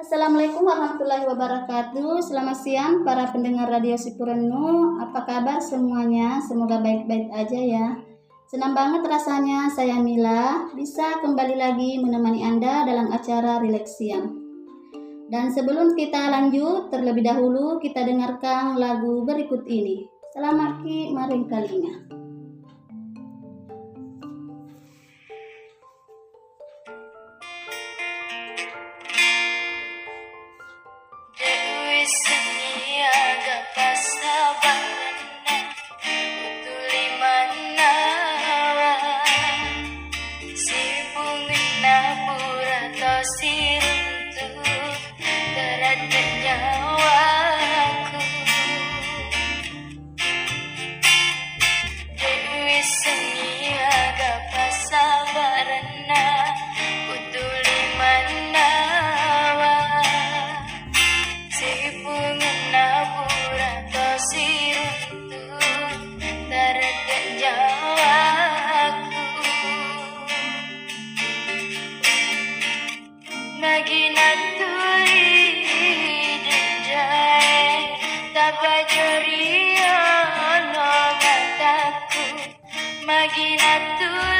Assalamualaikum warahmatullahi wabarakatuh. Selamat siang para pendengar Radio Sipurenu. Apa kabar semuanya? Semoga baik-baik aja ya. Senang banget rasanya saya Mila bisa kembali lagi menemani Anda dalam acara Relaxian. Dan sebelum kita lanjut, terlebih dahulu kita dengarkan lagu berikut ini. Selamat ki maring at the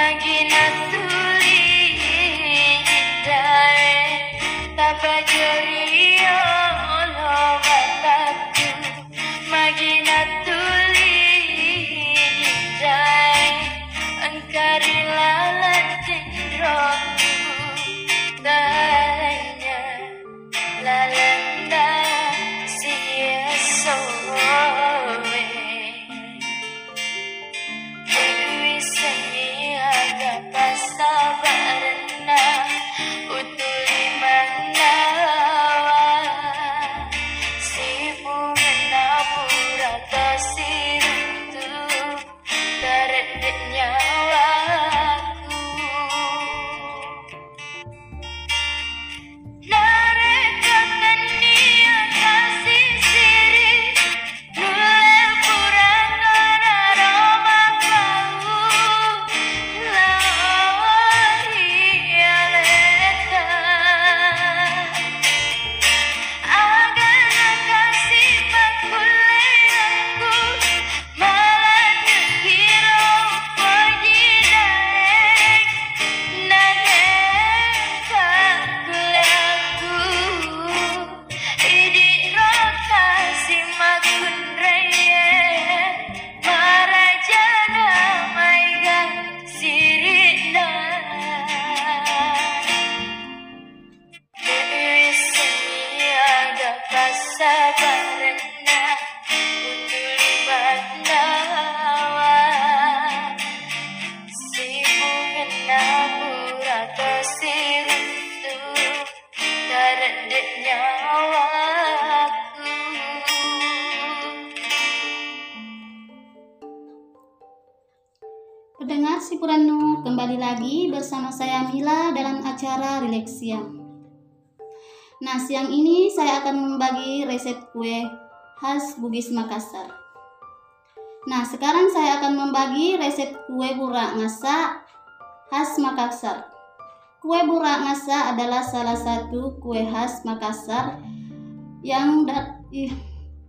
ಸಾಗಿನ ಸೂರಿ ತಪ್ಪ Puranu, kembali lagi bersama saya Mila dalam acara Relax Siang. Nah, siang ini saya akan membagi resep kue khas Bugis Makassar. Nah, sekarang saya akan membagi resep kue burak ngasa khas Makassar. Kue burak ngasa adalah salah satu kue khas Makassar yang da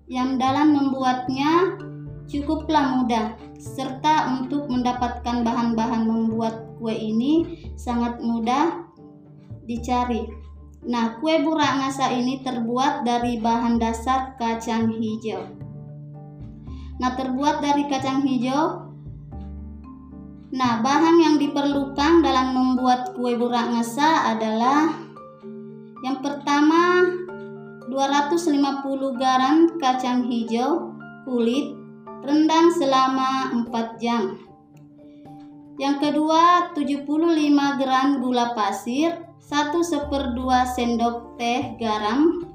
yang dalam membuatnya cukuplah mudah serta untuk mendapatkan bahan-bahan membuat kue ini sangat mudah dicari. Nah, kue burak ngasa ini terbuat dari bahan dasar kacang hijau. Nah, terbuat dari kacang hijau. Nah, bahan yang diperlukan dalam membuat kue burak ngasa adalah yang pertama 250 garam kacang hijau kulit rendam selama 4 jam. Yang kedua, 75 gram gula pasir, 1 seperdua sendok teh garam.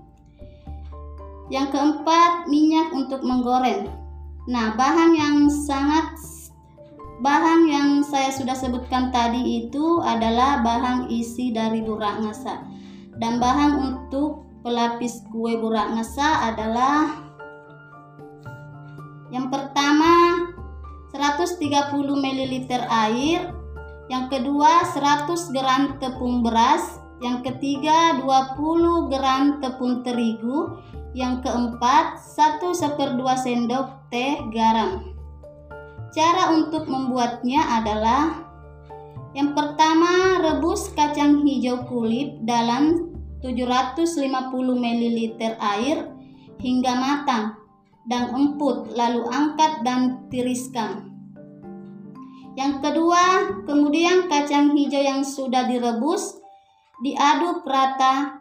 Yang keempat, minyak untuk menggoreng. Nah, bahan yang sangat bahan yang saya sudah sebutkan tadi itu adalah bahan isi dari burak ngasa. Dan bahan untuk pelapis kue burak ngasa adalah yang pertama 130 ml air, yang kedua 100 gram tepung beras, yang ketiga 20 gram tepung terigu, yang keempat 1 seperdua sendok teh garam. Cara untuk membuatnya adalah yang pertama rebus kacang hijau kulit dalam 750 ml air hingga matang dan emput, lalu angkat dan tiriskan. Yang kedua, kemudian kacang hijau yang sudah direbus diaduk rata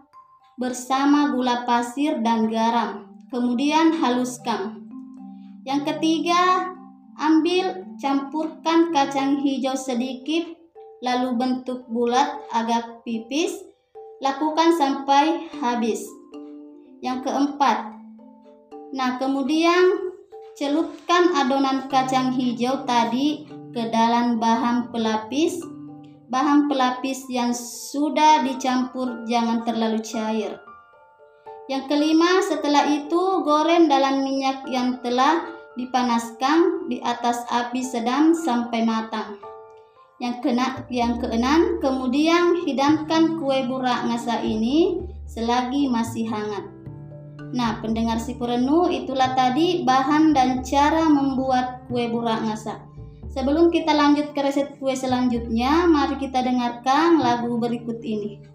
bersama gula pasir dan garam. Kemudian haluskan. Yang ketiga, ambil campurkan kacang hijau sedikit lalu bentuk bulat agak pipis. Lakukan sampai habis. Yang keempat, Nah, kemudian celupkan adonan kacang hijau tadi ke dalam bahan pelapis. Bahan pelapis yang sudah dicampur jangan terlalu cair. Yang kelima, setelah itu goreng dalam minyak yang telah dipanaskan di atas api sedang sampai matang. Yang kena, yang keenam, kemudian hidangkan kue burak ngasa ini selagi masih hangat. Nah, pendengar si Purenu, itulah tadi bahan dan cara membuat kue burak ngasa. Sebelum kita lanjut ke resep kue selanjutnya, mari kita dengarkan lagu berikut ini.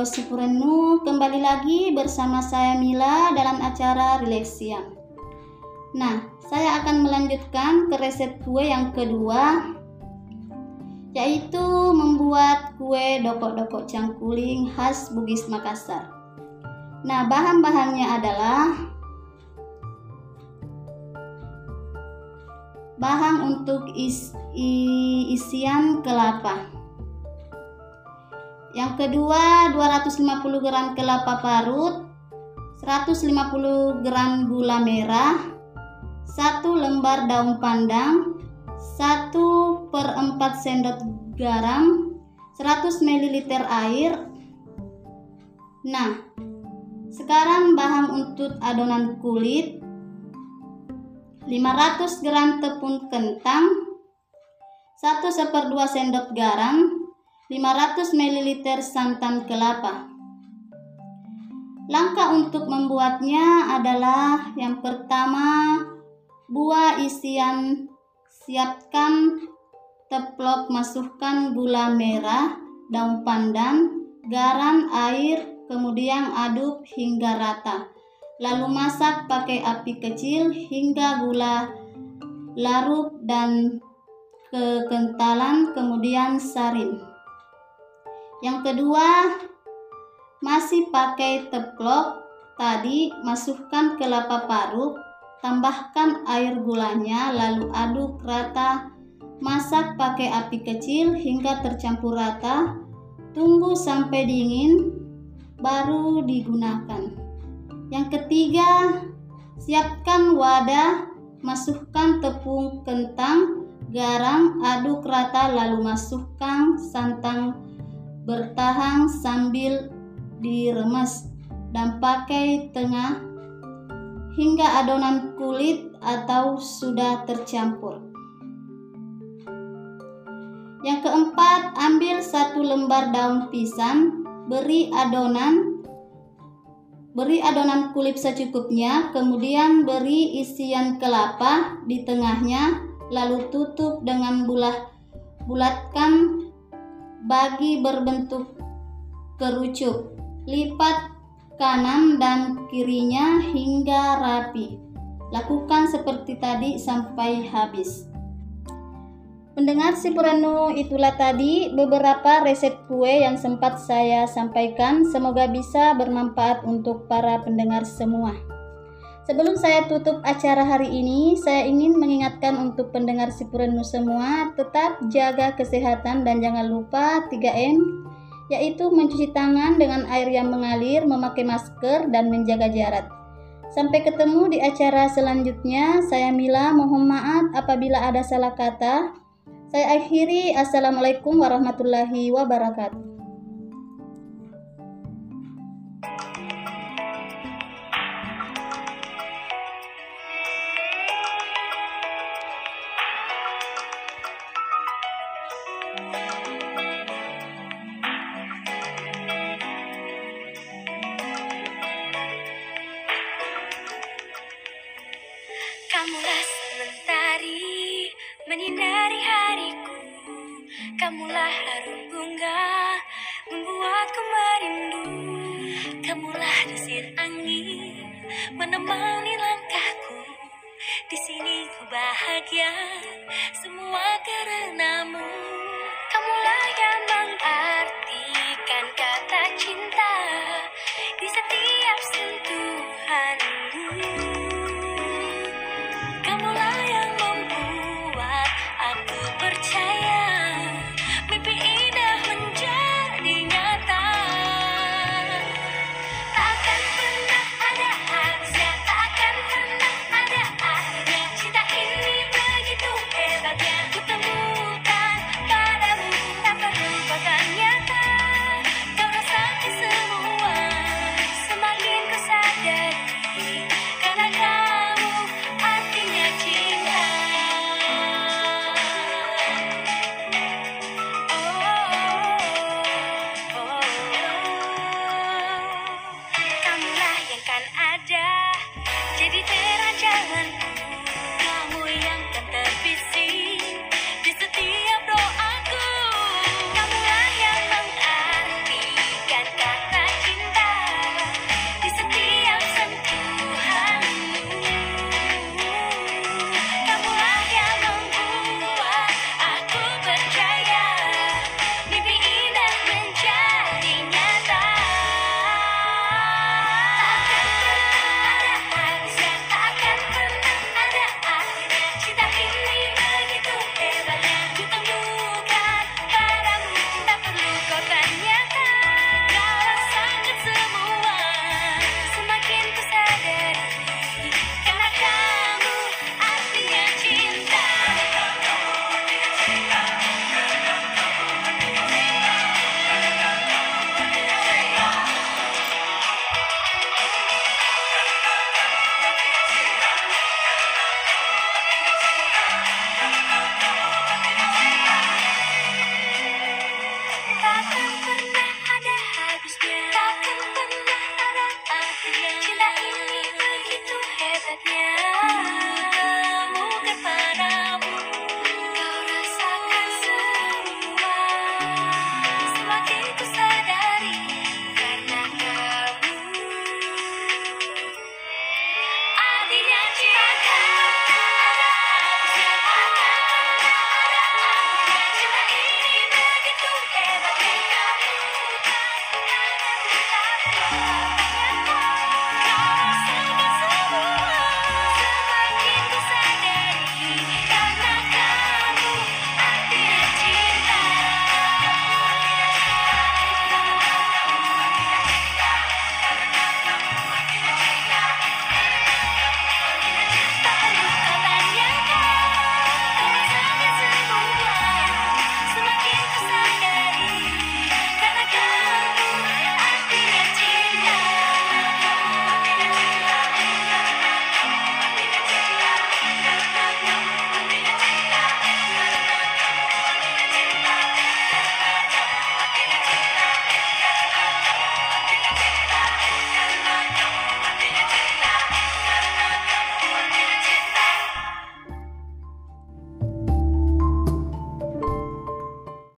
Sipurenu, kembali lagi bersama saya Mila dalam acara Relax Siang. Nah, saya akan melanjutkan ke resep kue yang kedua, yaitu membuat kue dokok-dokok cangkuling khas Bugis Makassar. Nah, bahan-bahannya adalah bahan untuk is, isian kelapa yang kedua 250 gram kelapa parut, 150 gram gula merah, 1 lembar daun pandan, 1 per 4 sendok garam, 100 ml air. Nah, sekarang bahan untuk adonan kulit 500 gram tepung kentang 1 seper 2 sendok garam 500 ml santan kelapa. Langkah untuk membuatnya adalah yang pertama, buah isian siapkan teplok masukkan gula merah, daun pandan, garam, air, kemudian aduk hingga rata. Lalu masak pakai api kecil hingga gula larut dan kekentalan, kemudian saring. Yang kedua, masih pakai teplok tadi masukkan kelapa parut, tambahkan air gulanya lalu aduk rata. Masak pakai api kecil hingga tercampur rata. Tunggu sampai dingin baru digunakan. Yang ketiga, siapkan wadah, masukkan tepung kentang, garam, aduk rata lalu masukkan santan bertahan sambil diremes dan pakai tengah hingga adonan kulit atau sudah tercampur. Yang keempat, ambil satu lembar daun pisang, beri adonan beri adonan kulit secukupnya, kemudian beri isian kelapa di tengahnya, lalu tutup dengan bulat bulatkan bagi berbentuk kerucut. Lipat kanan dan kirinya hingga rapi. Lakukan seperti tadi sampai habis. Pendengar si Puranu, itulah tadi beberapa resep kue yang sempat saya sampaikan. Semoga bisa bermanfaat untuk para pendengar semua. Sebelum saya tutup acara hari ini, saya ingin mengingatkan untuk pendengar Sipurenu semua tetap jaga kesehatan dan jangan lupa 3M yaitu mencuci tangan dengan air yang mengalir, memakai masker dan menjaga jarak. Sampai ketemu di acara selanjutnya. Saya Mila, mohon maaf apabila ada salah kata. Saya akhiri. Assalamualaikum warahmatullahi wabarakatuh. Kamulah sementari menyinari hariku. Kamulah harum bunga membuatku merindu. Kamulah desir angin menemani langkahku. Di sini ku bahagia semua karenamu